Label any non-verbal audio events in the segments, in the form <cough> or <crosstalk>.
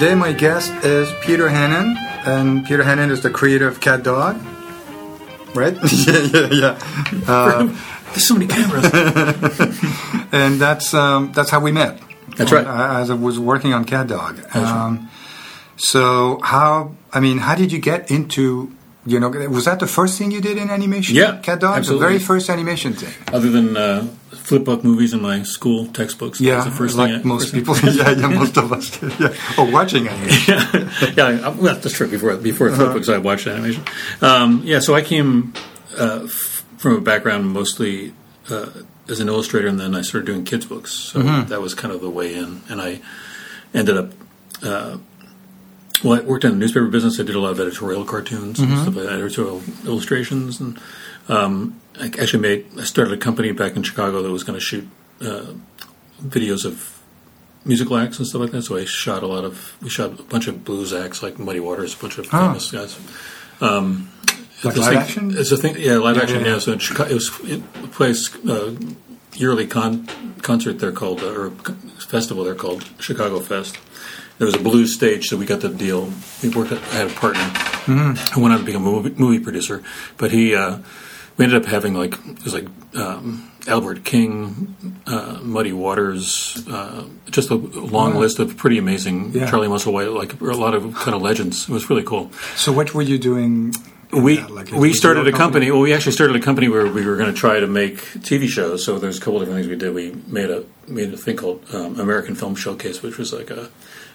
today my guest is Peter Hannan, and Peter Hannan is the creator of Cat Dog. Right? <laughs> yeah, yeah, yeah. Uh, <laughs> There's so many cameras. <laughs> and that's um, that's how we met. That's right. Uh, As I was working on Cat Dog. Um, so how? I mean, how did you get into? You know, was that the first thing you did in animation? Yeah, Cat Dog, absolutely. the very first animation thing. Other than uh, flip book movies in my school textbooks. Yeah, the first like thing I- most people. <laughs> yeah, yeah, most of us did. Yeah, or watching animation. <laughs> yeah, yeah. I- Well, that's true. Before before Uh-huh. flip books, I watched animation. Um, yeah, so I came uh, f- from a background mostly uh, as an illustrator, and then I started doing kids books. So Mm-hmm. that was kind of the way in, and I ended up. Well, I worked in the newspaper business. I did a lot of editorial cartoons Mm-hmm. and stuff like that, editorial illustrations, and um, I actually made. I started a company back in Chicago that was going to shoot uh, videos of musical acts and stuff like that. So I shot a lot of. We shot a bunch of blues acts like Muddy Waters, a bunch of Oh. famous guys. Um, Like live thing- action? It's a thing. Yeah, live Yeah, action. yeah, Yeah. So in Chicago, it was it plays uh, yearly con- concert. They're called uh, or festival. They're called Chicago Fest. There was a blues stage, so we got the deal. We worked. At, I had a partner Mm-hmm. who went on to become a movie, movie producer, but he. Uh, we ended up having like it was like um, Albert King, uh, Muddy Waters, uh, just a long list of pretty amazing Yeah. Charlie Musselwhite, like a lot of kind of legends. It was really cool So, what were you doing? we that? Like, we started a company. Well, we actually started a company where we were going to try to make TV shows. So there's a couple different things we did. We made a made a thing called um, American Film Showcase, which was like a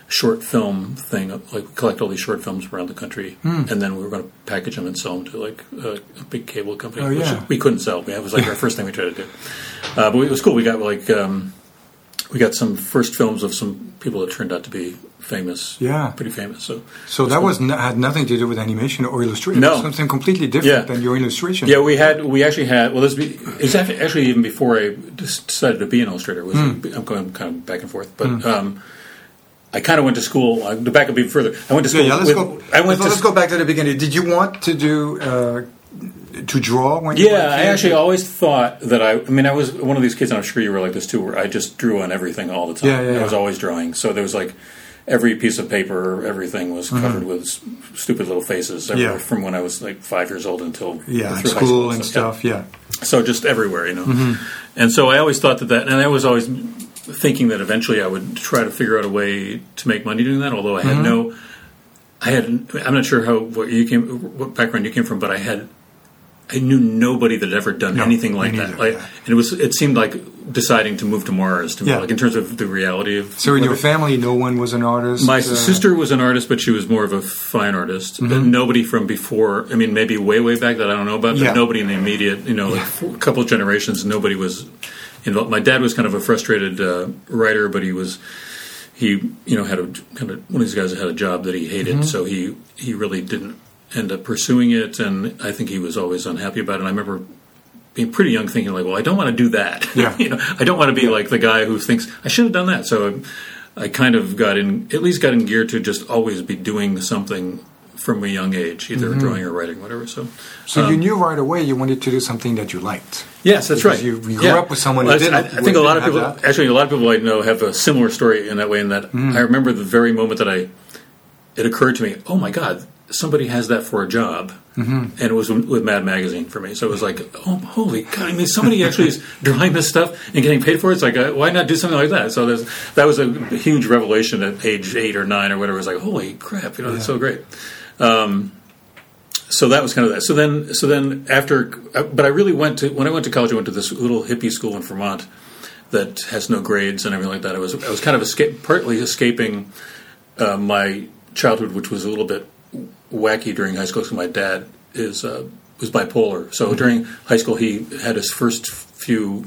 short film thing. Like we collect all these short films around the country, Hmm. and then we were going to package them and sell them to like a, a big cable company. Oh, which yeah. we couldn't sell. That was like our first thing we tried to do. Uh, but it was cool. We got like um, we got some first films of some people that turned out to be famous. Yeah. pretty famous. So So that was n- had nothing to do with animation or illustration. No. It was something completely different Yeah. than your illustration. Yeah, we had we actually had well. This be, it's actually even before I decided to be an illustrator. Was I'm going kind of back and forth, but um, I kind of went to school. I, to back up even further, I went to school. yeah, let's with, go. I went let's, to let's go back to the beginning. Did you want to do uh, to draw when you were Yeah, a I actually always thought that I. I mean, I was one of these kids, and I'm sure you were like this too, where I just drew on everything all the time. Yeah, yeah, I was always drawing. So there was like every piece of paper, everything was covered with stupid little faces. Mm-hmm. Yeah. From when I was like five years old until yeah, high school and So, stuff. Yeah. so just everywhere, you know. Mm-hmm. And so I always thought that that, and I was always thinking that eventually I would try to figure out a way to make money doing that. Although I had Mm-hmm. no, I had, I'm not sure how what you came, what background you came from, but I had, I knew nobody that had ever done No, anything like that. Like, yeah. and it was, it seemed like deciding to move to Mars to me, Yeah. like in terms of the reality of. So in your whether- family, no one was an artist. my uh, sister was an artist, but she was more of a fine artist. But nobody from before, I mean, maybe way, way back that I don't know about, but Yeah. nobody in the immediate, you know, like a couple of generations, nobody was involved. My dad was kind of a frustrated uh, writer, but he was, he, you know, had a kind of one of these guys that had a job that he hated, so he, he really didn't end up pursuing it. And I think he was always unhappy about it. And I remember being pretty young thinking like, well, I don't want to do that. <laughs> Yeah. you know, I don't want to be like the guy who thinks I should have done that. So I, I kind of got in, at least got in gear to just always be doing something from a young age, either drawing or writing, whatever. So, So um, you knew right away you wanted to do something that you liked. Yes, that's right. you- you grew up with someone who Well, I- didn't- I, think a lot of people, that. actually, a lot of people I know have a similar story in that way. In that Mm-hmm. I remember the very moment that I, it occurred to me, oh my god, somebody has that for a job, mm-hmm. and it was with Mad Magazine for me. So it was like, oh holy god! I mean, somebody actually is <laughs> drawing this stuff and getting paid for it. It's like, uh, why not do something like that? So there's, that was a huge revelation at age eight or nine or whatever. It was like, holy crap! You know, that's so great. Um, so that was kind of that. So then, so then after, uh, but I really went to when I went to college. I went to this little hippie school in Vermont that has no grades and everything like that. I was I was kind of escape, partly escaping uh, my childhood, which was a little bit wacky during high school. Because my dad is uh, was bipolar, so during high school he had his first few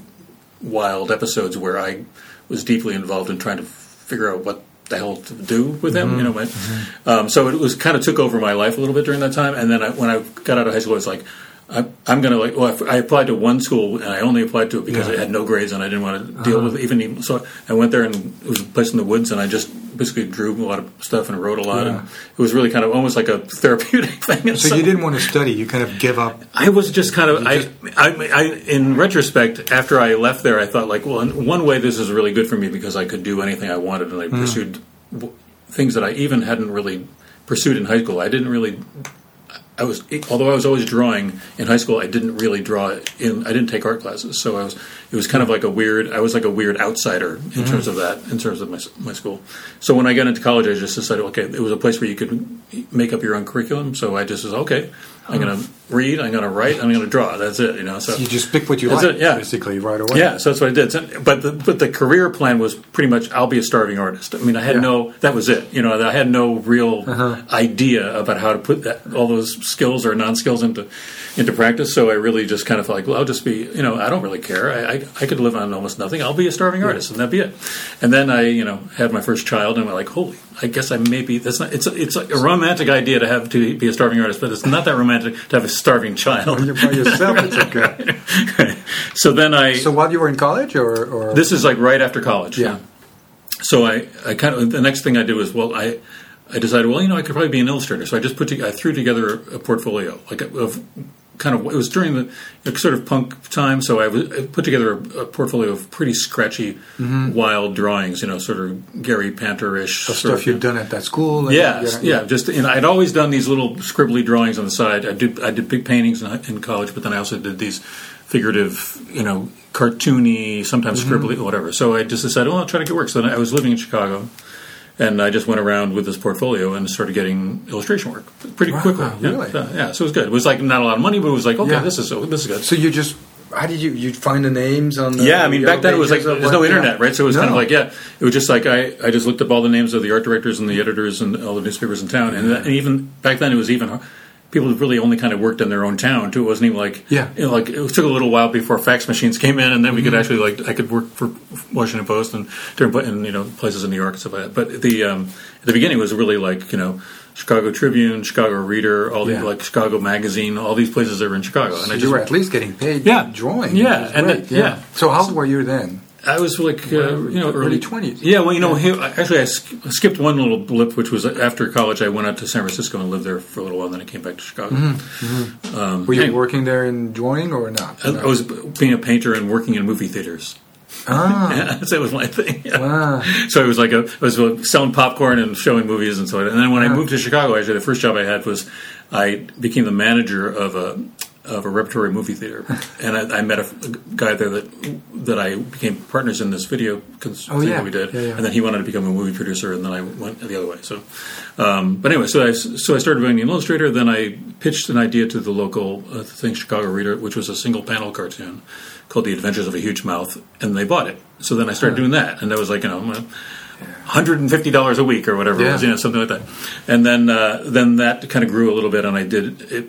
wild episodes where I was deeply involved in trying to figure out what the hell to do with him. You know, my, um, so it was kind of took over my life a little bit during that time. And then I, when I got out of high school, I was like. I, I'm going to like. Well, I applied to one school, and I only applied to it because Yeah. it had no grades, and I didn't want to deal with even. even so, I went there, and it was a place in the woods, and I just basically drew a lot of stuff and wrote a lot, Yeah. and it was really kind of almost like a <laughs> therapeutic thing. So you didn't want to study. You kind of give up. I was just kind of. I, just- I, I, in retrospect, after I left there, I thought like, well, in one way, this is really good for me because I could do anything I wanted, and I Hmm. pursued w- things that I even hadn't really pursued in high school. I didn't really. I was, although I was always drawing in high school, I didn't really draw in. I didn't take art classes, so I was. It was kind of like a weird. I was like a weird outsider in Mm-hmm. terms of that, in terms of my my school. So when I got into college, I just decided, okay, it was a place where you could make up your own curriculum. So I just was okay. I'm going to read. I'm going to write. I'm going to draw. That's it. You know. So You just pick what you like, it, yeah. basically, right away. yeah, so that's what I did. So- But the, but the career plan was pretty much I'll be a starving artist. I mean, I had Yeah. Uh-huh. no that was it. You know, I had no real idea about how to put that all those skills or non skills into into practice. So I really just kind of felt like, well, I'll just be. You know, I don't really care. I, I, I could live on almost nothing. I'll be a starving artist, and that'd be it. And then I, you know, had my first child, and I'm like, holy, I guess I may be. That's not. It's a, it's a romantic idea to have to be a starving artist, but it's not that romantic to have a starving child. When you're by yourself, it's <laughs> okay. <laughs> so then I. So while you were in college, or, or This is like right after college. Yeah. So I, I kind of the next thing I did was well I, I decided well you know I could probably be an illustrator so I just put to, I threw together a, a portfolio like of kind of it was during the you know, sort of punk time so I, was, I put together a, a portfolio of pretty scratchy wild drawings you know sort of Gary Panter-ish stuff of, you've done at that school? and- Yes, yeah, Just you know, I'd always done these little scribbly drawings on the side. I did I did big paintings in, in college, but then I also did these figurative, you know, cartoony, sometimes Mm-hmm. scribbly, whatever. So I just decided, well, I'll try to get work. So then I was living in Chicago, and I just went around with this portfolio and started getting illustration work pretty Wow, quickly. Yeah, really? yeah, yeah, so it was good. It was like not a lot of money, but it was like okay, Yeah. this is oh, this is good. So you just how did you you find the names on the Yeah, I mean, back then it was like there's no internet, right? So it was kind of like yeah, it was just like I, I just looked up all the names of the art directors and the editors and all the newspapers in town, and, that, and even back then it was even people really only kind of worked in their own town too. It wasn't even like Yeah. Mm-hmm. you know, like it took a little while before fax machines came in, and then we could actually like I could work for Washington Post and different and you know places in New York and stuff like that. But the um, at the beginning was really like you know. Chicago Tribune, Chicago Reader, all these Yeah. like Chicago Magazine, all these places that were in Chicago, and So I you just were at least getting paid Yeah. drawing. Yeah, and then- yeah. So how old were you then? I was like, uh, you know, Early 20s. Yeah, well, you know, he, actually, I sk- skipped one little blip, which was after college. I went out to San Francisco and lived there for a little while, then I came back to Chicago. Were you working there in drawing or not? I, I was being a painter and working in movie theaters. ah, <laughs> Yeah, so that was my thing. <laughs> Yeah. wow. So it was like a, I was uh, selling popcorn and showing movies and so on. And then when I moved to Chicago, actually, the first job I had was I became the manager of a of a repertory movie theater, <laughs> and I, I met a, a guy there that that I became partners in this video cons- Oh, thing yeah. that we did, Yeah, yeah. and then he wanted to become a movie producer, and then I went the other way. So, um, but anyway, so I so I started being an illustrator. Then I pitched an idea to the local uh, thing, Chicago Reader, which was a single panel cartoon called The Adventures of a Huge Mouth, and they bought it. So then I started doing that, and that was like you know. Hundred and fifty dollars a week, or whatever it was, you know, something like that. And then, uh, then that kind of grew a little bit, and I did it.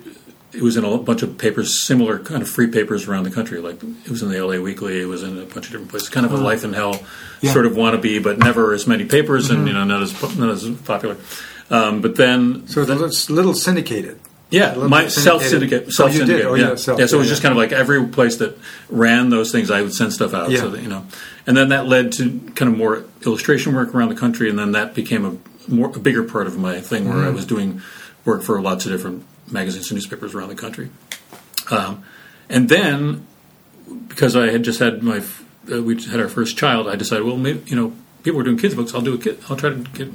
It was in a bunch of papers, similar kind of free papers around the country. Like it was in the LA Weekly, it was in a bunch of different places. Kind of a life in hell Yeah. sort of wannabe, but never as many papers, and you know, not as not as popular. Um, but then, So it's a little, syndicated. yeah, little my self syndicate, Oh, self you did? syndicate. Oh, yeah. yeah, yeah. So it was yeah, just kind of like every place that ran those things, I would send stuff out. Yeah. So that, you know, and then that led to kind of more illustration work around the country, and then that became a more a bigger part of my thing, where Mm-hmm. I was doing work for lots of different magazines and newspapers around the country. Um, and then because I had just had my uh, we just had our first child, I decided, well, maybe you know, people were doing kids books. I'll do a kid. I'll try to get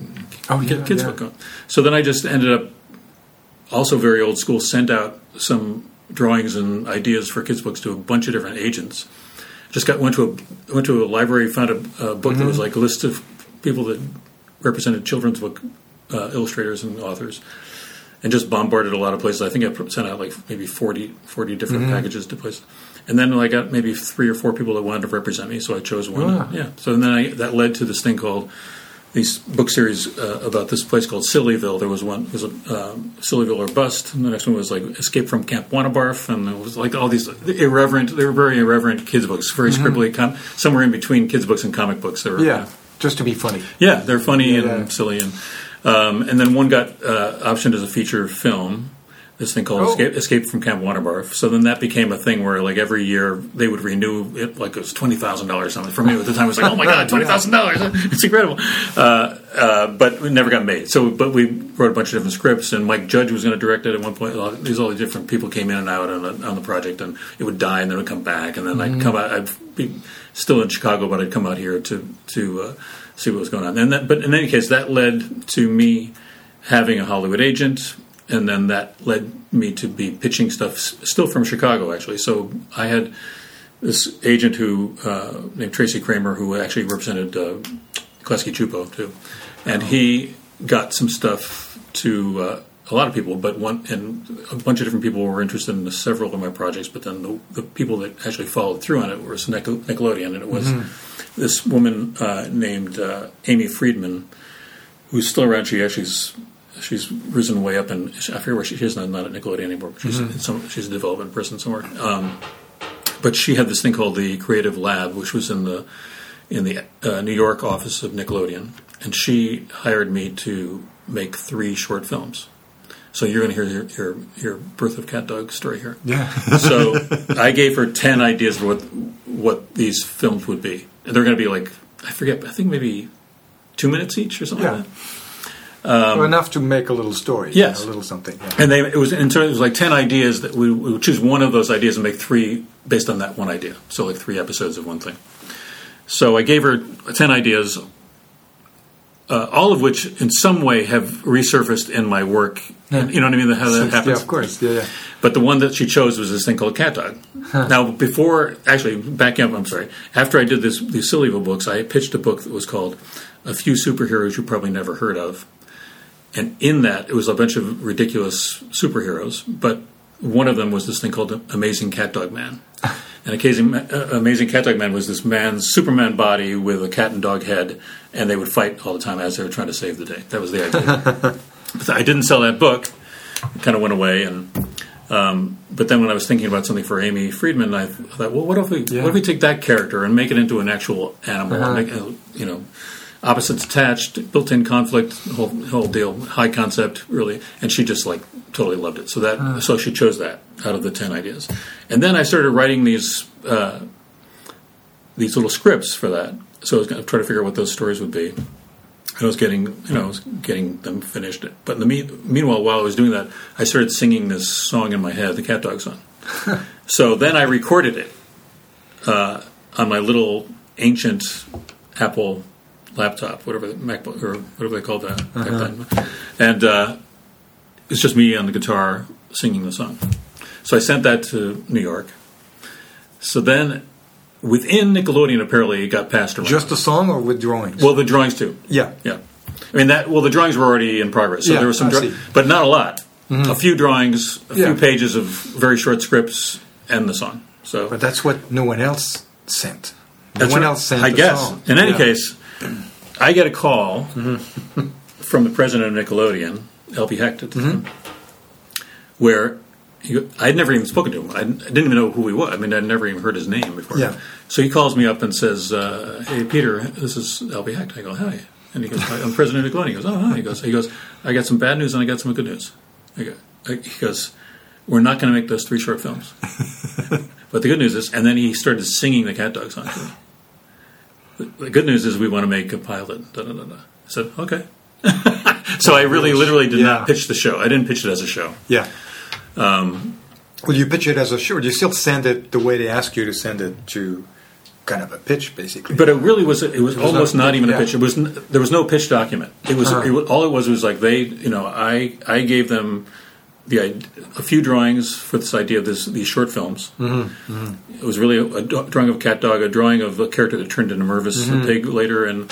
Oh, get yeah, a kids yeah. book going. So then I just ended up also very old school. Sent out some drawings and ideas for kids books to a bunch of different agents. Just got went to a went to a library, found a, a book that was like a list of people that represented children's book uh, illustrators and authors and just bombarded a lot of places. I think I sent out like maybe 40, 40 different packages to places. And then I got maybe three or four people that wanted to represent me, so I chose one. Wow. Yeah. So then I, that led to this thing called these book series uh, about this place called Sillyville. There was one was a um, Sillyville or Bust, and the next one was like Escape from Camp Wannabarf, and it was like all these irreverent. They were very irreverent kids books, very scribbly, com- somewhere in between kids books and comic books. They were Yeah, just to be funny. yeah, they're funny Yeah. and silly, and um, and then one got uh, optioned as a feature film. This thing called Oh. Escape, Escape from Camp Wannabarf. So then that became a thing where, like, every year they would renew it, like it was twenty thousand dollars something. For me at the time, it was like, oh my god, twenty thousand dollars! <laughs> It's incredible. Uh, uh, but it never got made. So, but we wrote a bunch of different scripts, and Mike Judge was going to direct it at one point. These all the different people came in and out on the, on the project, and it would die, and then it would come back, and then I'd come out. I'd be still in Chicago, but I'd come out here to to uh, see what was going on. And that, but in any case, that led to me having a Hollywood agent, and then that led me to be pitching stuff still from Chicago, actually. So I had this agent who uh, named Tracy Kramer, who actually represented uh, Klasky Csupo too, and he got some stuff to uh, a lot of people, but one and a bunch of different people were interested in several of my projects. But then the, the people that actually followed through on it was Nickelodeon, and it was this woman uh, named uh, Amy Friedman, who's still around. She actually's she's risen way up, and I forget where she, is. not, not at Nickelodeon anymore. But she's in some, she's a development person somewhere. Um, but she had this thing called the Creative Lab, which was in the in the uh, New York office of Nickelodeon, and she hired me to make three short films. So you're going to hear your, your your birth of cat dog story here. Yeah. <laughs> So I gave her ten ideas for what what these films would be. And they're going to be like I forget. I think maybe two minutes each or something. Yeah. like that. Well, enough to make a little story. Um, Yes. A little something. Yeah. And they it was in terms it was like ten ideas that we, we would choose one of those ideas and make three based on that one idea. So like three episodes of one thing. So I gave her ten ideas, uh, all of which in some way have resurfaced in my work. Yeah. You know what I mean? How that happens. Yeah, of course. Yeah, yeah. But the one that she chose was this thing called Cat Dog. Now, before actually backing up, I'm sorry. After I did this these Sillyville books, I pitched a book that was called "A Few Superheroes You Probably Never Heard of," and in that it was a bunch of ridiculous superheroes. But one of them was this thing called Amazing Cat Dog Man. <laughs> And Amazing, uh, Amazing Cat Dog Man was this man's Superman body with a cat and dog head, and they would fight all the time as they were trying to save the day. That was the idea. <laughs> but I didn't sell that book. It kind of went away, and um, but then when I was thinking about something for Amy Friedman, I thought, well, what if we Yeah. what if we take that character and make it into an actual animal? Uh-huh. make, uh, you know, opposites attached, built-in conflict, whole whole deal, high concept, really. And she just like totally loved it. So that so she chose that out of the ten ideas, and then I started writing these uh, these little scripts for that. So I was trying to figure out what those stories would be. And I was getting, you know, I was getting them finished. But in the me- meanwhile, while I was doing that, I started singing this song in my head, the Cat Dog song. <laughs> so then I recorded it uh, on my little ancient Apple laptop, whatever the MacBook or whatever they called that then, and uh, it's just me on the guitar singing the song. So I sent that to New York. So then, within Nickelodeon, apparently it got passed around. Just a song or with drawings? well, the drawings too. yeah. Yeah, I mean that. Well, the drawings were already in progress, so Yeah, there was some, I draw- see. Mm-hmm. but not a lot. A few drawings, a Yeah. few pages of very short scripts, and the song. So But that's what no one else sent. No that's one right. else sent I guess. song. In any Yeah. case, I get a call from the president of Nickelodeon, Albie Hecht at the Mm-hmm. time, where he, I'd never even spoken to him. I, I didn't even know who he was. I mean, I'd never even heard his name before. Yeah. So he calls me up and says, uh, "Hey, Peter, this is Albie Hecht." I go, "Hi," and he goes, "I'm president of Nickelodeon." He goes, "Oh, hi." He goes, "He goes, I got some bad news and I got some good news." I go, I, he goes, "We're not going to make those three short films." <laughs> but the good news is, and then he started singing the Cat Dog song to me. The, the good news is we want to make a pilot. Da, da, da, da. I said, okay. <laughs> so I really, literally did Yeah. not pitch the show. I didn't pitch it as a show. Yeah. Um, Well, you pitch it as a show. You still send it the way they ask you to send it to kind of a pitch, basically. But it really was. It was, was almost not- not, even yeah. a pitch. It was. There was no pitch document. It was. Uh-huh. It all it was was like they. You know, I I gave them the a few drawings for this idea of this these short films. Mm-hmm, It was really a, a drawing of a cat dog, a drawing of a character that turned into Mervis Mm-hmm. the pig later, and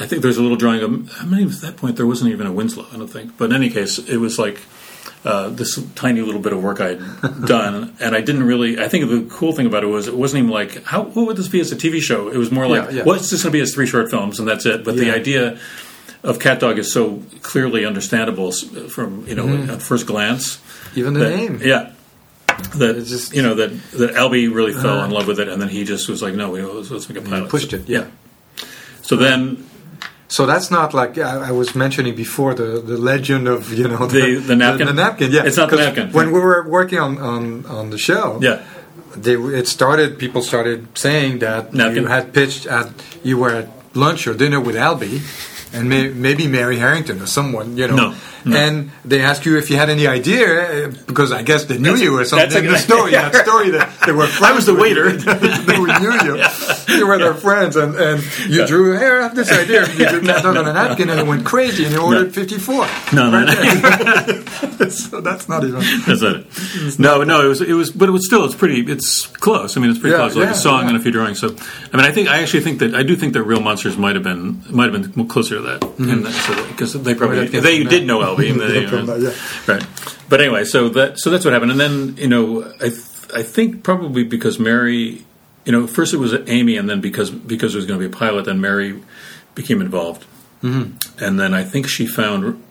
I think there's a little drawing of. I mean, at that point there wasn't even a Winslow. I don't think. But in any case, it was like. Uh, this tiny little bit of work I'd done, <laughs> and I didn't really. I think the cool thing about it was it wasn't even like how what would this be as a TV show? It was more like Yeah, yeah. what's this going to be as three short films, and that's it. But the idea of Cat Dog is so clearly understandable from you know at first glance. Even the that- name. yeah. That It's just- you know that that Albie really fell Uh-huh. in love with it, and then he just was like, "No, we, let's, let's make a pilot." pushed it, yeah. So then So that's not like I, I was mentioning before the, the legend of you know The- the napkin? The, napkin, yeah. It's not the napkin. When we were working on, on, on the show, yeah, they, it started. People started saying that Napkin. you had pitched at you were at lunch or dinner with Albie, and may, maybe Mary Harrington or someone, you know. No, no. And they ask you if you had any idea because I guess they knew That's- you or something. that's a- the story, that story that they were. <laughs> I was the waiter. you. <laughs> they were knew you. <laughs> You were their friends, and, and you drew. Hey, I have this idea. You did that on a napkin, and it went crazy, and you ordered fifty four. No, no, no. <laughs> so that's not even. That's it. No, no, it was, it was, but it was still, it's pretty, it's close. I mean, it's pretty Yeah, close, like yeah, a song yeah. and a few drawings. So, I mean, I think, I actually think that, I do think that Real Monsters might have been, might have been closer to that. Because they probably, they did that. know Albie. they, <laughs> From that, yeah. Right. But anyway, so that, so that's what happened. And then, you know, I, th- I think probably because Mary, you know, first it was Amy, and then because, because it was going to be a pilot, then Mary became involved. Mm-hmm. And then I think she found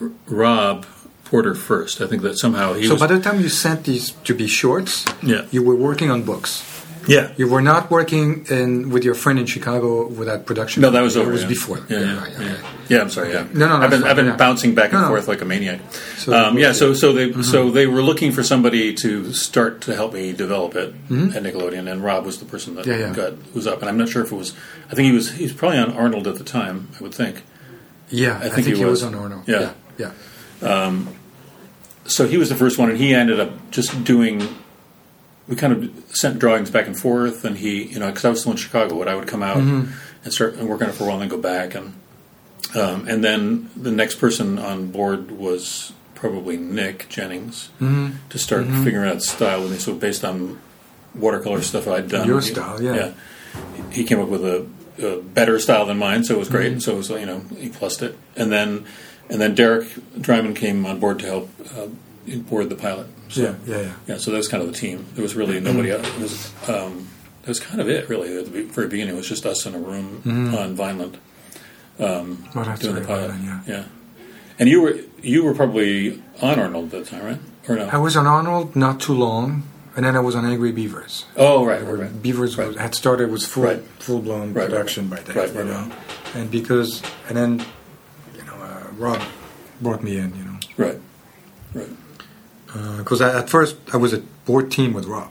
R- Rob Porter first. I think that somehow he So was. by the time you sent these to be shorts, Yeah. you were working on books. yeah. You were not working in with your friend in Chicago with that production. No, that was over. It was yeah. before. Yeah, yeah, right, yeah. okay. Yeah, I'm sorry. Yeah, No, no, I've been I've been bouncing back and No, forth like a maniac. So- um, yeah, so so they so they were looking for somebody to start to help me develop it at Nickelodeon, and Rob was the person that got was up, and I'm not sure if it was. I think he was he was probably on Arnold at the time. I would think. Yeah, I think, he, was. on Arnold. Yeah. yeah, yeah. So he was the first one, and he ended up just doing. We kind of sent drawings back and forth, and he, you know, because I was still in Chicago, but I would come out and start and work on it for a while, and then go back, and um, and then the next person on board was probably Nick Jennings to start figuring out style with me. So based on watercolor stuff I'd done, Your style, yeah. he came up with a, a better style than mine, so it was great. Mm-hmm. So it was you know he plussed it, and then and then Derek Drymon came on board to help uh, board the pilot. So, Yeah, yeah, yeah. yeah. So that was kind of the team. There was really nobody else. It was um, that was kind of it really at the very beginning. It was just us in a room on Vineland Well, that's doing the pilot. right, yeah. yeah. And you were you were probably on Arnold at the time, right? Or no? I was on Arnold not too long, and then I was on Angry Beavers. oh, right, right. Beavers Right. was, had started was full Right. full blown Right, production right. by then, Right, you right, know. And because and then Rob brought me in, you know, Right, right, uh, because I at first I was a board team with Rob,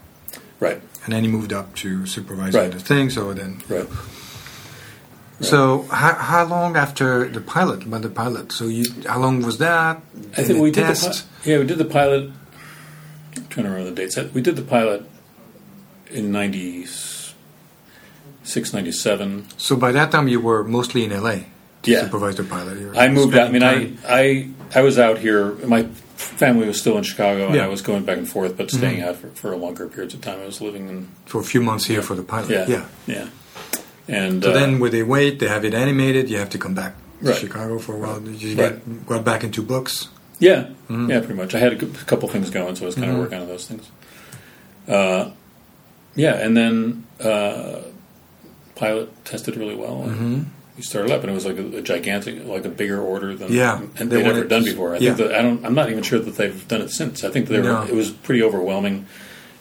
right, and then he moved up to supervising Right. the thing. So then, right. so how, how long after the pilot? By the pilot, so you how long was that? I think we did the test. pi- yeah we did the pilot. I'm trying to remember the dates. We did the pilot in 96, 97. So by that time, you were mostly in LA Yeah. supervise the pilot. You were I moved out. I mean, I, I I was out here. My family was still in Chicago, and Yeah. I was going back and forth, but staying out for, for longer periods of time. I was living in for a few months here for the pilot. yeah yeah. yeah. And So uh, then, when they wait, they have it animated. You have to come back to Right. Chicago for a while. You Right. get got back into books? Yeah, Mm-hmm. yeah, pretty much. I had a couple things going, so I was kind of working on those things. Uh, yeah, and then uh, pilot tested really well. And We started up, and it was like a, a gigantic, like a bigger order than Yeah, and they they'd ever done before. I yeah. think that I don't. I'm not even sure that they've done it since. I think they were. No. It was pretty overwhelming.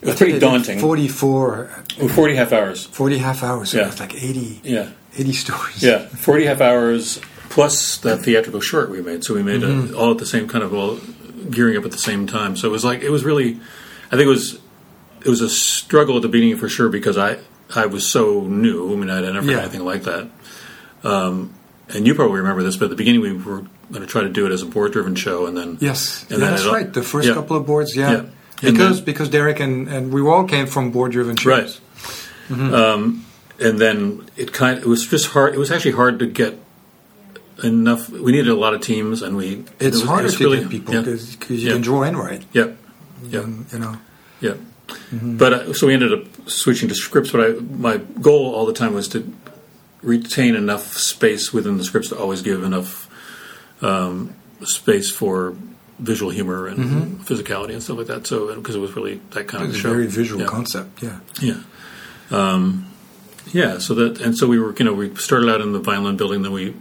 It was pretty daunting. 44, Oh, 40 half hours. 40 half hours. So Yeah. it's like 80, Yeah, 80 stories. yeah, 40 half hours plus that theatrical short we made. So we made Mm-hmm. it all at the same kind of all gearing up at the same time. So it was like it was really, I think it was it was a struggle at the beginning for sure because I I was so new. I mean, I'd never Yeah. done anything like that. Um, and you probably remember this, but at the beginning we were going to try to do it as a board driven show, and then Yes, And yeah, then that's right. The first yeah. couple of boards, yeah, Yeah. Because then- because Derek and, and we all came from board driven shows. Right. Um, and then it kind of, it was just hard. It was actually hard to get enough. We needed a lot of teams, and we it It's was- it harder was to really- get people yeah. because you Yeah. can draw in right. Yep. And, you know, Yeah. But uh, so we ended up switching to scripts. But I, my goal all the time was to retain enough space within the scripts to always give enough um, space for visual humor and physicality and stuff like that. So because it was really that kind of a show. very visual Yeah. concept. Yeah. Yeah. Um, yeah. So that and so we were you know we started out in the Vineland building, then we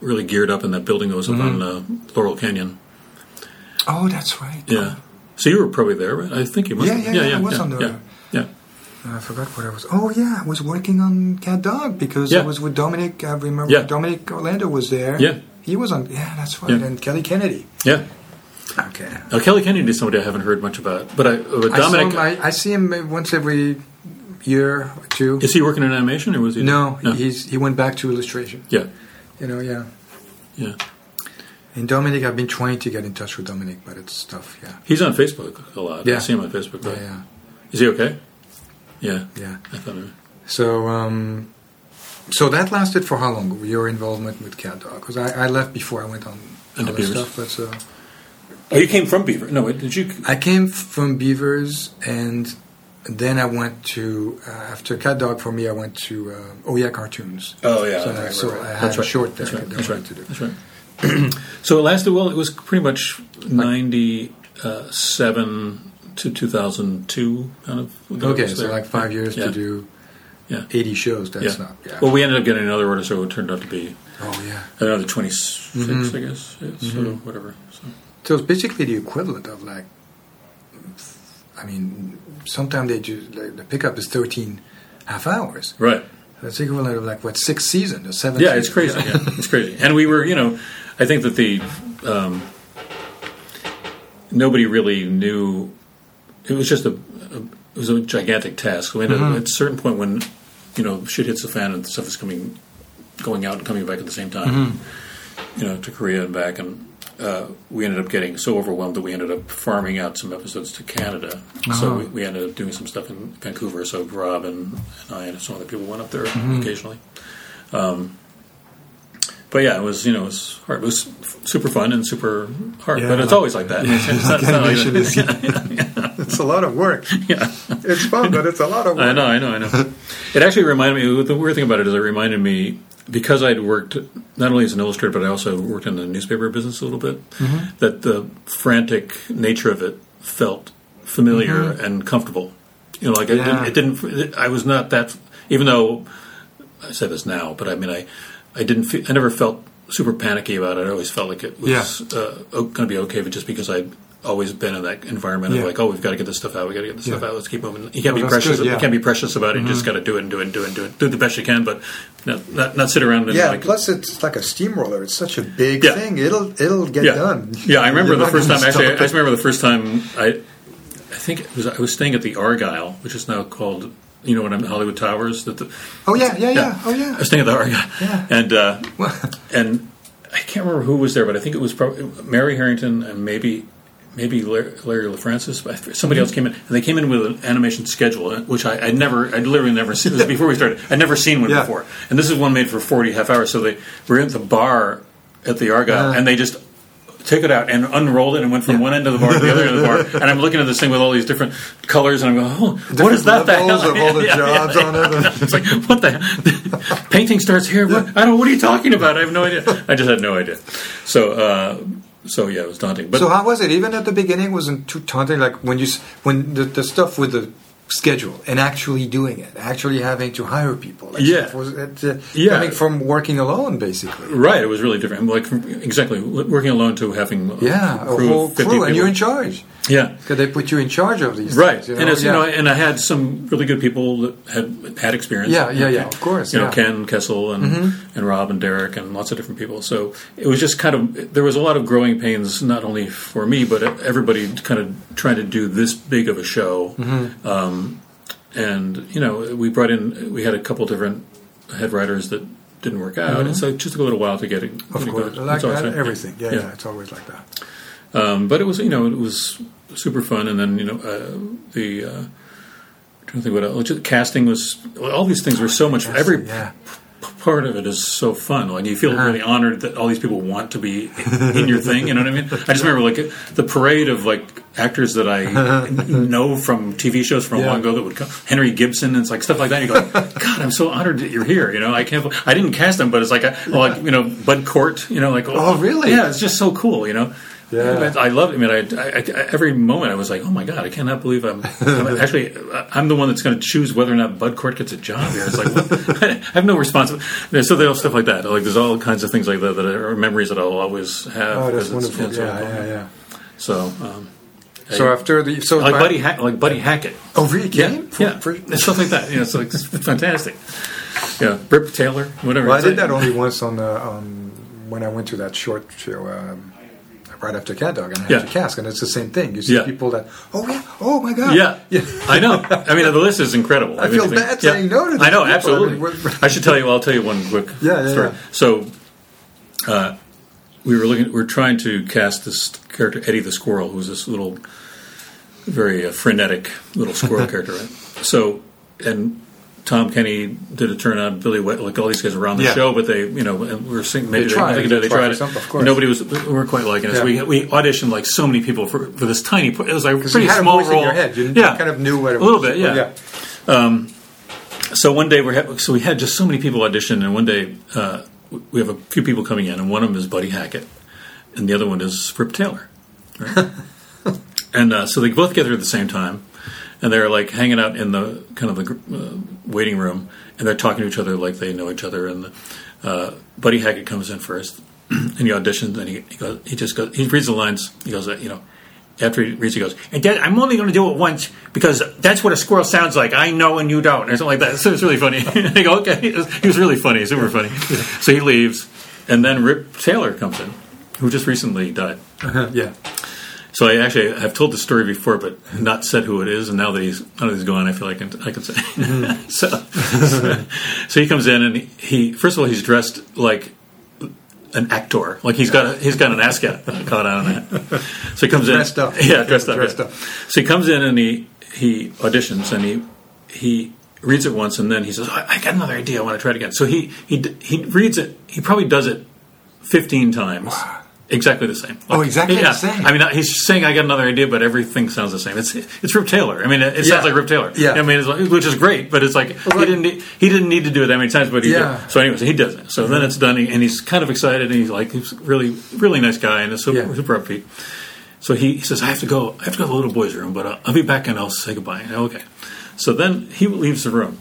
really geared up in that building that was up on uh, Laurel Canyon. Oh, that's right. Yeah. So you were probably there, right? I think you must. Yeah, have. yeah, yeah, I was on the- Yeah. yeah. I forgot what I was. Oh yeah, I was working on Cat Dog because Yeah. I was with Dominic. I remember Yeah. Dominic Orlando was there. Yeah. he was on. Yeah, that's right. Yeah. And Kelly Kennedy. Yeah. Okay. Now, Kelly Kennedy is somebody I haven't heard much about, but I, but I, Dominic him, I, I see him once every year or two. is he working in animation or was he? no, he's he went back to illustration. yeah, You know, yeah. Yeah. And Dominic, I've been trying to get in touch with Dominic, but it's tough. Yeah. He's on Facebook a lot. Yeah. I see him on Facebook. Yeah. Yeah. Is he okay? Yeah. Yeah. I thought maybe. So, um, so that lasted for how long? Your involvement with Cat Dog? Because I, I left before I went on Into other Beavers. stuff. But so Oh, you came from Beaver. No, wait, did you? I came from Beavers, and then I went to uh, after Cat Dog for me. I went to uh, Oh Yeah Cartoons. Oh yeah, So, right, right, so right. I had That's a short there. That's right. that I That's wanted right. to do. That's right. <clears throat> so it lasted well. It was pretty much ninety-seven to two thousand two, kind of. Okay, so there. like five years Yeah. to do Yeah. 80 shows. That's Yeah. not. Yeah. Well, we ended up getting another order, so it turned out to be oh yeah. another 26, Mhm. I guess. Yeah, So Mhm. whatever. So. So it's basically the equivalent of like, I mean, sometimes they just like, the pickup is 13 half hours. Right. That's equivalent of like what six seasons or seven. Yeah, it's crazy. Yeah, it's crazy. <laughs> And we were, you know, I think that the um, nobody really knew. It was just a, a it was a gigantic task. We Mhm. a, at a certain point when you know shit hits the fan and stuff is coming, going out and coming back at the same time. Mhm. You know, to Korea and back, and uh, we ended up getting so overwhelmed that we ended up farming out some episodes to Canada. So Uh-huh. we, we ended up doing some stuff in Vancouver. So Rob and, and I and some other people went up there Mhm. occasionally. Um, but yeah, it was you know it was hard. It was super fun and super hard. Yeah, but it's always like that. It's, it's not, it's not like Animation is- that. <laughs> <laughs> it's a lot of work. yeah. It's fun, but it's a lot of <laughs> work. I know, I know, I know. It actually reminded me. The weird thing about it is, it reminded me because I'd worked not only as an illustrator, but I also worked in the newspaper business a little bit. Mhm. That the frantic nature of it felt familiar and comfortable. You know, like it, didn't, it didn't. It, I was not that. Even though I say this now, but I mean, I, I didn't. Feel, I never felt super panicky about it. I always felt like it was Yeah. uh, going to be okay, but just because I'd always been in that environment Yeah. of like, oh, we've got to get this stuff out. We got to get this stuff out. Let's keep moving. You can't Oh, be precious. good, yeah. You can't be precious about it. You just Mhm. got to do it and do it and do it and do it. Do the best you can, but not not, not sit around and Yeah, like. plus it's like a steamroller. It's such a big Yeah. thing. It'll it'll get yeah, done. yeah. I remember the first time. Actually, I stop just remember the first time I. I think it was I was staying at the Argyle, which is now called you know what I'm at Hollywood Towers. That the, Oh yeah, yeah, yeah. Yeah. Oh I yeah. was staying at the Argyle, Yeah. and uh, <laughs> and I can't remember who was there, but I think it was probably Mary Harrington and maybe maybe Larry, Larry LaFrancis. But somebody else came in, and they came in with an animation schedule, uh, which I, I'd never, I'd literally never seen. This <laughs> before we started, I'd never seen one Yeah. before, and this is one made for forty half hours. So they were at the bar at the Argyle, Uh. and they just. Took it out and unrolled it and went from one end of the bar to the other end of the bar. <laughs> And I'm looking at this thing with all these different colors, and I'm going, "Oh, what is that?" the hell? of all the <laughs> Yeah, yeah, jobs yeah. on it. It's like, what the <laughs> painting starts here? What? I don't. What are you talking about? I have no idea. I just had no idea. So, uh, so yeah, it was daunting. But so how was it? Even at the beginning, it wasn't too daunting. Like when you when the, the stuff with the schedule and actually doing it, actually having to hire people. Like, Yeah. was it, uh, Yeah. coming from working alone, basically. right, it was really different. Like from, exactly working alone to having a Yeah, a whole of 50 crew, and you're in charge Yeah. because they put you in charge of these. Right, things, you know? and it's yeah. you know, and I had some really good people that had had experience. Yeah, yeah, yeah, of course, You know. Ken Kessel and Mhm. and Rob and Derek and lots of different people. So it was just kind of there was a lot of growing pains, not only for me but everybody kind of trying to do this big of a show. Mm-hmm. Um, and you know, we brought in we had a couple different head writers that didn't work out, and so it just took a little while to get it. Mm-hmm. Of course, going. like that, everything. Yeah, Yeah. yeah, it's always like that. Um, but it was, you know, it was super fun. And then, you know, uh, the uh, trying to think what else. Just casting was all these things were so much. every yeah. Part of it is so fun, and you feel Uh-huh. really honored that all these people want to be in your thing. You know what I mean? I just remember like the parade of like actors that I <laughs> know from TV shows from a Yeah. while ago that would come. Henry Gibson and it's like stuff like that. You go, God, I'm so honored that you're here. You know, I can't. I didn't cast them, but it's like, a, like you know, Bud Cort. You know, like Oh, really? Yeah, it's just so cool. You know. Yeah. I love it. I mean, I, I, I, every moment I was like, "Oh my god, I cannot believe I'm, I'm <laughs> actually I'm the one that's going to choose whether or not Bud Cort gets a job here." It's like what? <laughs> I have no responsibility. So there's stuff like that. Like there's all kinds of things like that that are memories that I'll always have. Oh, that's wonderful. it's Yeah, so- yeah, yeah. So, um, So after the so like Buddy, ha- like Buddy Hackett. Oh, really? Yeah, For- yeah, for- stuff like that. Yeah, it's like it's fantastic. Yeah, Rip Taylor, whatever. Well, I did like- that only once on the um, when I went to that short show um, right after Cat Dog, and I had Yeah. to cast, and it's the same thing. You see Yeah. people that, oh yeah, oh my god, Yeah, yeah. I know. I mean, the list is incredible. I mean, feel think- bad saying no to I know, people. I absolutely. mean, I should tell you. I'll tell you one quick <laughs> Yeah, yeah, story. yeah. So, uh, we were looking. We are trying to cast this character Eddie the Squirrel, who's this little, very uh, frenetic little squirrel <laughs> character. Right? So, and Tom Kenny did a turn on Billy West, like all these guys around the Yeah. show, but they, you know, we were singing. Maybe They they, tried. Think They they tried tried it. some- of course. Nobody was. We weren't quite liking it. So we we auditioned like so many people for for this tiny. It was like a pretty small role. in your head. You yeah, kind of knew what it was. A little bit, yeah. So one day we had, so we had just so many people audition, and one day uh, we have a few people coming in, and one of them is Buddy Hackett, and the other one is Rip Taylor. Right? <laughs> and uh, so they both get there at the same time, and they're like hanging out in the kind of the uh, waiting room, and they're talking to each other like they know each other. And uh, Buddy Hackett comes in first, <clears throat> and he auditions, and he, he goes, he just goes, he reads the lines. He goes, you know. After he reads, he goes, and I'm only going to do it once because that's what a squirrel sounds like. I know and you don't, or something like that. <laughs> So it's really funny. <laughs> I go, okay. He was really funny, super funny. So he leaves, and then Rip Taylor comes in, who just recently died. yeah. So I actually I've told the story before, but not said who it is. And now that he's now that he's gone, I feel like I can, I can say. <laughs> so, <laughs> so he comes in and he, first of all he's dressed like an actor, like he's got a, he's got an ascot caught on that. So he comes in Dressed up. yeah, dressed up, Dressed yeah. up. So he comes in and he he auditions and he he reads it once and then he says, I, I got another idea. I want to try it again. So he he he reads it. He probably does it fifteen times. Exactly the same. Oh, exactly the yeah. same. I mean, he's saying I got another idea, but everything sounds the same. It's it's Rip Taylor. I mean, it, it Yeah. sounds like Rip Taylor. Yeah. I mean, it's like, which is great, but it's like he didn't need, he didn't need to do it that many times, but he Yeah. did. So anyways, he does it. So then it's done, and he's kind of excited, and he's like he's really really nice guy, and a super Yeah. super upbeat. So he, he says, I have to go. I have to go to the little boy's room, but uh, I'll be back and I'll say goodbye. Okay. So then he leaves the room,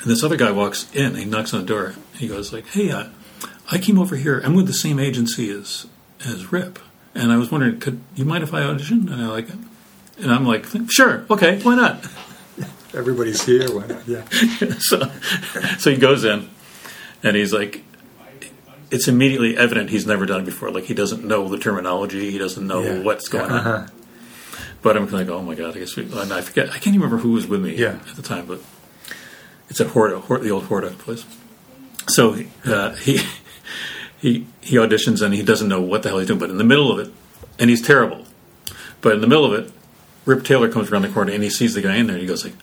and this other guy walks in. He knocks on the door. He goes like, "Hey, uh, I came over here. I'm with the same agency as as Rip, and I was wondering, could you mind if I audition?" And I like, and I'm like, "Sure, okay, why not?" <laughs> Everybody's here. Why not? Yeah. <laughs> so, so he goes in, and he's like, it's immediately evident he's never done it before. Like he doesn't know the terminology, he doesn't know Yeah. what's going Uh-huh. on. But I'm like, oh my god, I guess we, and I forget. I can't even remember who was with me Yeah. at the time, but it's at Horta, Hort, the old Horta place. So uh, he he he auditions and he doesn't know what the hell he's doing. But in the middle of it, and he's terrible. But in the middle of it, Rip Taylor comes around the corner and he sees the guy in there. and He goes like,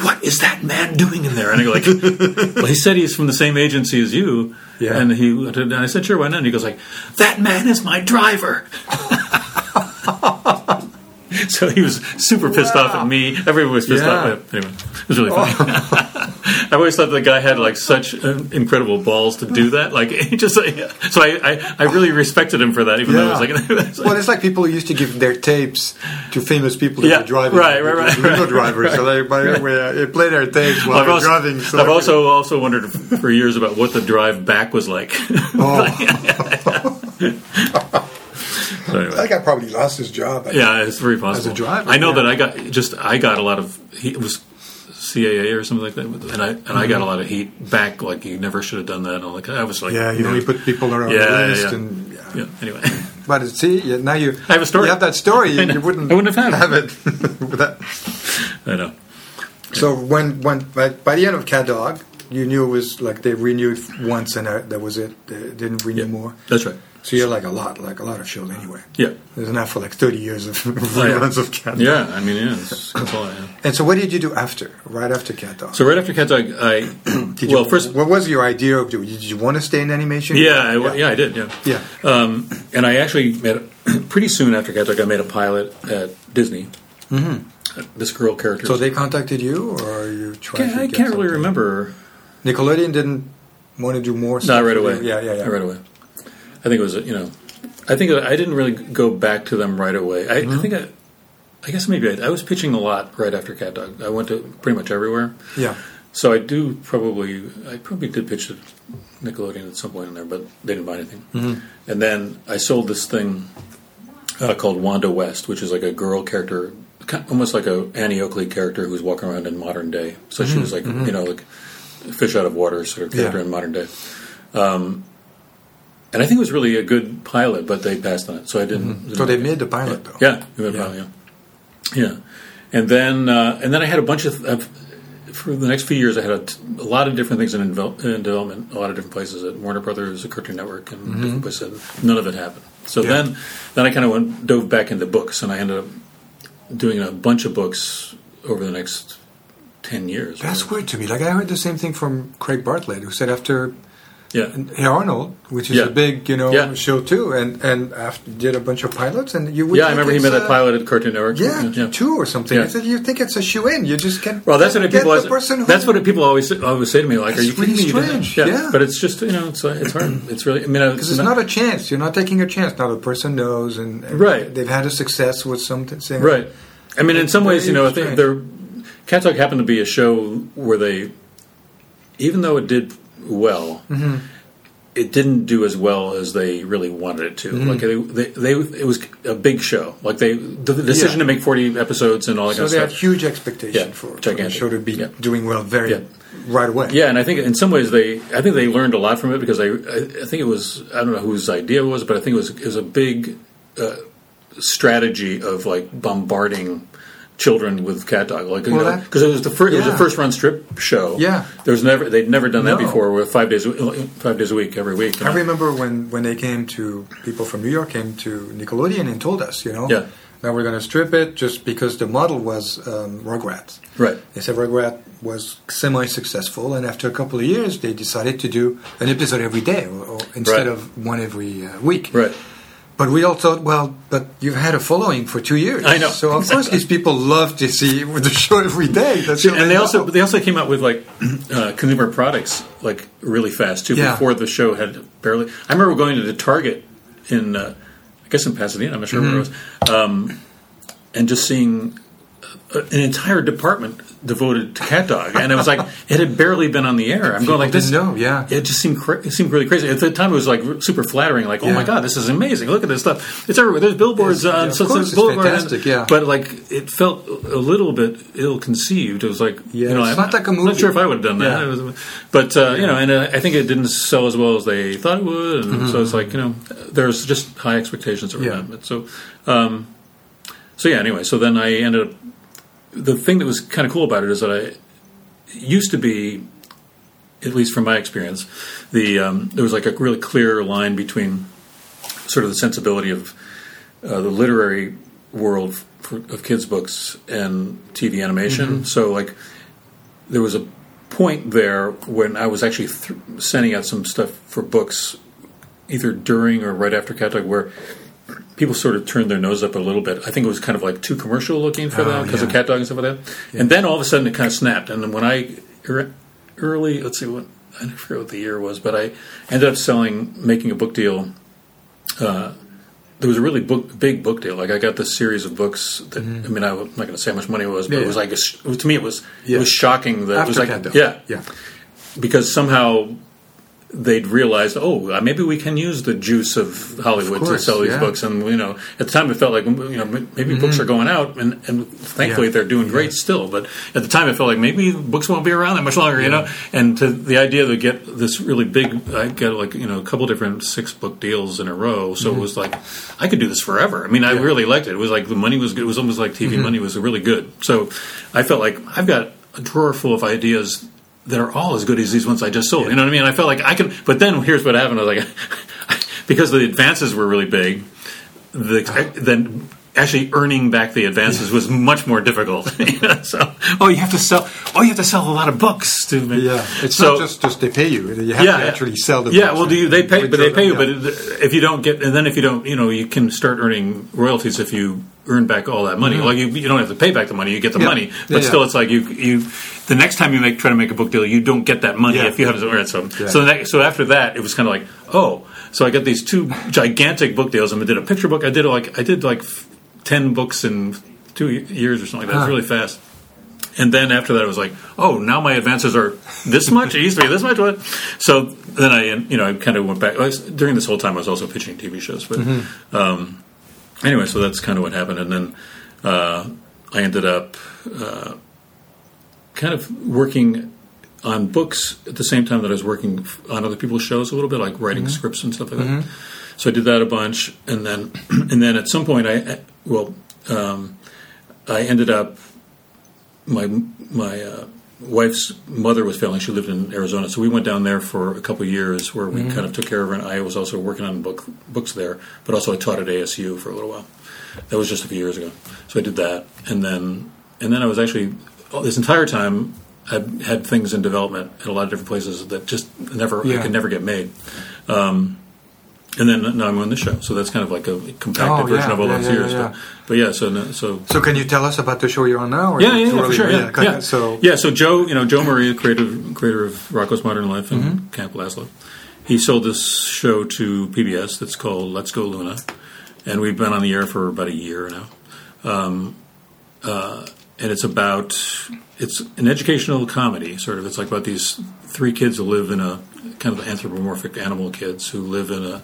"What is that man doing in there?" And I go like, <laughs> "Well, he said he's from the same agency as you." Yeah. And he and I said, "Sure, why not?" And he goes like, "That man is my driver." <laughs> <laughs> so he was super pissed off at me. Everyone was pissed Yeah. off. At, anyway, it was really funny. <laughs> I always thought the guy had like such uh, incredible balls to do that. Like <laughs> just like, so I, I I really respected him for that. Even though it was like, it was like well, it's like people used to give their tapes to famous people who Yeah, were driving. right, right, right, limo right, drivers. So they, by the way, uh, they play their tapes while I've they're also, driving. So I've also also wondered for years about what the drive back was like. So anyway. that guy probably lost his job. Yeah, it's very possible. As a driver, I know yeah. that I got just I got a lot of he it was CAA or something like that, and I and I got a lot of heat back. Like you never should have done that. And like I was like, Mm-hmm. Yeah, you know, you put people around Yeah, the list, yeah. and yeah. yeah. Anyway, <laughs> But see, now you I have a story. You have that story, you, <laughs> you wouldn't, I wouldn't have had it. <laughs> with that. I know. So when when by, by the end of Cat Dog, you knew it was like they renewed once and that, that was it. They didn't renew more. that's right. So you're like a lot, like a lot of shows anyway. Yeah, There's enough for like 30 years of <laughs> yeah. reruns of Cat Dog. yeah. I mean, yeah, it's, that's all I have. And so what did you do after? Right after Cat Dog? So right after Cat Dog, I <clears throat> did well you, first what was your idea of doing? Did you want to stay in animation? yeah I, yeah I did yeah Yeah. Um, and I actually made a, <clears throat> pretty soon after Cat Dog, I made a pilot at Disney. Mm-hmm. This girl character. So they contacted you, or are you? Yeah, to I can't really remember. Nickelodeon didn't want to do more. Not right away. Yeah, yeah, yeah. Not right away. I think it was, you know, I think I didn't really go back to them right away. I, Mm-hmm. I think I, I guess maybe I, I was pitching a lot right after Cat Dog. I went to pretty much everywhere. Yeah. So I do probably, I probably did pitch to Nickelodeon at some point in there, but they didn't buy anything. Mm-hmm. And then I sold this thing uh, called Wanda West, which is like a girl character, almost like a Annie Oakley character who's walking around in modern day. So she was like, you know, like fish out of water sort of character Mm-hmm. Yeah. in modern day. Um, and I think it was really a good pilot, but they passed on it, so I didn't. Mm-hmm. So they made the pilot though. Yeah, we made Yeah. pilot, yeah, yeah. And then uh, and then I had a bunch of, for the next few years, I had a, t- a lot of different things in, invel- in development, a lot of different places at Warner Brothers, at Cartoon Network, and different places. And none of it happened. So Mm-hmm. Yeah. then, then I kind of went dove back into books, and I ended up doing a bunch of books over the next ten years. That's weird to me. Like I heard the same thing from Craig Bartlett, who said after Yeah, Hey Arnold, which is Yeah. a big you know Yeah. show too, and and after did a bunch of pilots, and you would yeah. I remember he it's, made that uh, pilot at Cartoon Network. Yeah, two or something. Yeah. I said you think it's a shoe in. You just can't. Well, that's what people. person. Who, that's what people always always say to me. Like, "Are you kidding me?" You yeah. but it's just you know, it's it's hard. <clears throat> It's really. I mean, because it's not a chance. You're not taking a chance. Now the person knows, and, and Right. They've had a success with something. Saying, Right. I mean, in some ways, you know, I think there, CatDog happened to be a show where they, even though it did well, Mm-hmm. it didn't do as well as they really wanted it to. Mm-hmm. Like they, they, they, it was a big show. Like they, the, the decision Yeah. to make forty episodes and all that So kind they of had stuff. huge expectation Yeah, for, for the show to be Yeah. doing well very right away. Yeah, and I think in some ways they, I think they learned a lot from it because I, I, I think it was, I don't know whose idea it was, but I think it was, it was a big uh, strategy of like bombarding children with cat dog, like you Well, know, because it was the first, it was yeah. a first run strip show. Yeah. there was never, they'd never done that No. before. With five days, five days a week, every week. you I know? remember when, when they came to people from New York came to Nickelodeon and told us, you know, Yeah. now we're going to strip it just because the model was um, Rugrats. Right. They said Rugrat was semi-successful, and after a couple of years, they decided to do an episode every day or, or instead Right. of one every uh, week. Right. But we all thought, well, but you've had a following for two years. I know. So of course, these people love to see the show every day. That's how and they also they also came out with like <clears throat> uh, consumer products like really fast too Yeah. before the show had barely. I remember going to the Target in uh, I guess in Pasadena. I'm not sure where it Mm-hmm. was, um, and just seeing an entire department devoted to cat dog, and it was like <laughs> it had barely been on the air. I'm going like this. didn't yeah. It just seemed cra- it seemed really crazy. At the time, it was like super flattering. Like, oh my god, this is amazing! Look at this stuff. It's everywhere. There's billboards on yeah, course, it's boulevard. fantastic, yeah. But like, it felt a little bit ill conceived. It was like, Yeah, you know, it's I'm not like I'm not sure if I would have done that. Yeah. Was- but uh, you know, and uh, I think it didn't sell as well as they thought it would, and so it's like you know, there's just high expectations around Yeah. that. So, um, so yeah. Anyway, so then I ended up. The thing that was kind of cool about it is that I used to be, at least from my experience, the um, there was like a really clear line between sort of the sensibility of uh, the literary world for, of kids' books and TV animation. So, like, there was a point there when I was actually th- sending out some stuff for books, either during or right after Cat Dog, where people sort of turned their nose up a little bit. I think it was kind of like too commercial looking for Oh, them because of yeah. Cat Dog and stuff like that. And then all of a sudden it kind of snapped. And then when I er- early, let's see what I forget what the year was, but I ended up selling, making a book deal. Uh, there was a really book, big book deal. Like I got this series of books that I mean, I'm not going to say how much money it was, but Mm-hmm. Yeah, it was yeah. like a, to me it was Yeah. it was shocking that it was like yeah yeah. because somehow they'd realized, oh, uh, maybe we can use the juice of Hollywood Of course, to sell these yeah. books. And you know, at the time, it felt like you know maybe mm-hmm. books are going out, and, and thankfully Yeah. they're doing great still. But at the time, it felt like maybe books won't be around that much longer. You know, and to the idea to get this really big, I got like you know a couple different six book deals in a row. So it mm-hmm. was like I could do this forever. I mean, I really liked it. It was like the money was good. It was almost like TV mm-hmm. money was really good. So I felt like I've got a drawer full of ideas that are all as good as these ones I just sold. You know what I mean? I felt like I can, but then here's what happened. I was like, <laughs> because the advances were really big, the then actually earning back the advances was much more difficult. <laughs> so, oh, you have to sell. Oh, you have to sell a lot of books to. Make Yeah, it's so, not just just they pay you; you have yeah, to actually sell the. Yeah, well, do you, they pay, but they pay you. withdraw But if you don't get, and then if you don't, you know, you can start earning royalties if you earn back all that money. Like you, you don't have to pay back the money; you get the Mm-hmm. Yeah. money. But yeah. still, it's like you, you. The next time you make try to make a book deal, you don't get that money Yeah. if you haven't earned some. Yeah. So, the next, so after that, it was kind of like, oh, so I got these two gigantic book deals, and I did a picture book. I did like I did like f- ten books in two years or something like that. It was really fast. And then after that, it was like, oh, now my advances are this much. It used to be this much. What? So then I, you know, I kind of went back. During this whole time, I was also pitching TV shows. But um, anyway, so that's kind of what happened. And then uh, I ended up uh, kind of working on books at the same time that I was working on other people's shows a little bit, like writing scripts and stuff like that. So I did that a bunch, and then <clears throat> and then at some point, I well, um, I ended up my my uh, wife's mother was failing. She lived in Arizona, so we went down there for a couple of years, where we Mm-hmm. kind of took care of her. And I was also working on book books there, but also I taught at ASU for a little while. That was just a few years ago. So I did that, and then and then I was actually this entire time I had things in development in a lot of different places that just never I could never get made. Um, and then now I'm on this show, so that's kind of like a compacted Oh, version yeah, of all yeah, those yeah, years. But, but yeah, so no- so So can you tell us about the show you're on now? yeah, yeah, for sure. Yeah, yeah. So yeah, so Joe, you know, Joe Murray, creative creator of Rocko's Modern Life and Mm-hmm. Camp Lazlo, he sold this show to PBS that's called Let's Go Luna, and we've been on the air for about a year now. Um, uh, and it's about it's an educational comedy, sort of. It's like about these three kids who live in a kind of anthropomorphic animal kids who live in a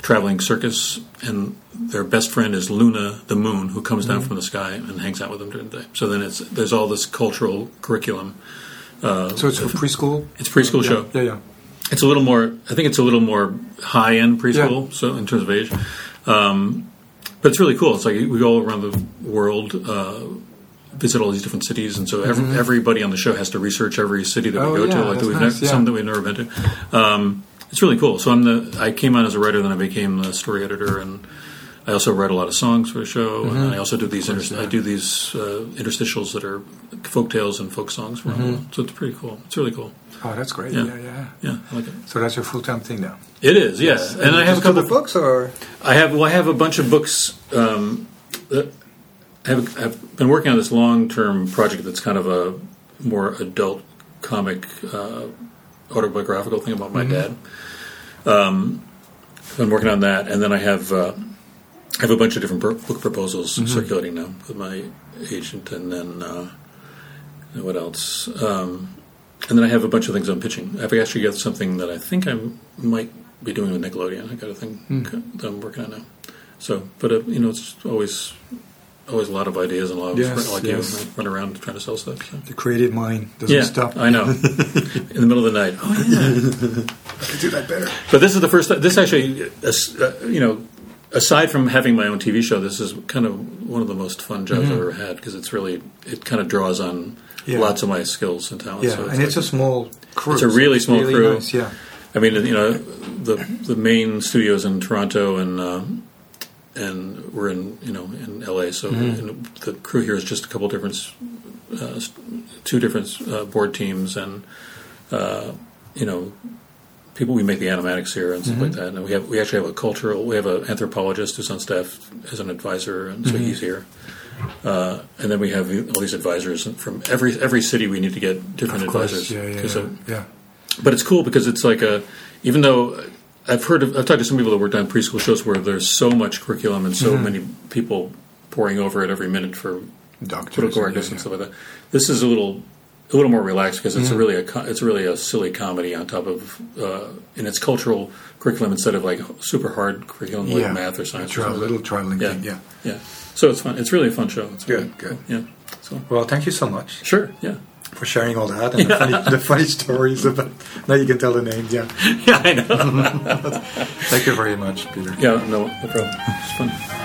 traveling circus, and their best friend is Luna, the moon, who comes Mm-hmm. down from the sky and hangs out with them during the day. So then it's there's all this cultural curriculum. Uh, so it's a preschool. it's a preschool yeah, show. Yeah, yeah. It's a little more. I think it's a little more high end preschool. So in terms of age, um, but it's really cool. It's like we go all around the world, uh, visit all these different cities, and so every, everybody on the show has to research every city that Mm-hmm. Oh, we go yeah, to. Like that we've nice, never, yeah. some that we've never been to. Um, it's really cool. So I'm the. I came on as a writer, then I became the story editor, and I also write a lot of songs for the show, Mm-hmm. and I also do these. Inter- I do these uh, interstitials that are folk tales and folk songs. For Mm-hmm. So it's pretty cool. It's really cool. Oh, that's great. Yeah. Yeah, yeah. Yeah, I like it. So that's your full time thing now. It is, yeah. And I have a couple the books, or I have well, I have a bunch of books. Um, that Have I've been working on this long term project that's kind of a more adult comic uh, autobiographical thing about my dad. Um, I've been working on that, and then I have uh, I have a bunch of different bur- book proposals circulating now with my agent, and then uh, and what else? Um, and then I have a bunch of things I'm pitching. I've actually got something that I think I might be doing with Nickelodeon. I got a thing that I'm working on now. So, but uh, you know, it's always always a lot of ideas and a lot of Yes, like yes. you run around trying to sell stuff. So. the creative mind doesn't Yeah, stop. I know. <laughs> In the middle of the night. Oh yeah. I could do that better. But this is the first. This actually, uh, you know, aside from having my own TV show, this is kind of one of the most fun jobs I've ever had because it's really it kind of draws on Mm-hmm. Yeah. lots of my skills and talents. Yeah, So and it's a small crew. It's a really small really crew. Nice, yeah. I mean, you know, the the main studios in Toronto and uh, and we're in you know in LA. So Mm-hmm. and the crew here is just a couple different, uh, two different uh, board teams, and uh, you know, people we make the animatics here and stuff Mm-hmm. like that. And we have we actually have a cultural. We have an anthropologist who's on staff as an advisor, and so Mm-hmm. he's here. Uh, and then we have all these advisors from every every city. We need to get different course, advisors. yeah, yeah, yeah. yeah. but it's cool because it's like a, even though I've heard of, I've talked to some people that worked on preschool shows where there's so much curriculum and so Mm-hmm. many people poring over it every minute for Doctors. political correctness and stuff like that. This is a little, a little more relaxed because Mm-hmm. it's really a, it's really a silly comedy on top of, uh, in its cultural curriculum instead of like super hard curriculum like yeah. math or science. Try, or little trialing Yeah. thing. Yeah. Yeah. So it's fun. It's really a fun show. It's Good, really good. Yeah. So Well, thank you so much sure. Yeah. For sharing all that and the, funny, the funny stories about. Now you can tell the names. Yeah. <laughs> Yeah. I know. <laughs> Thank you very much, Peter. yeah. No. No problem. It's fun.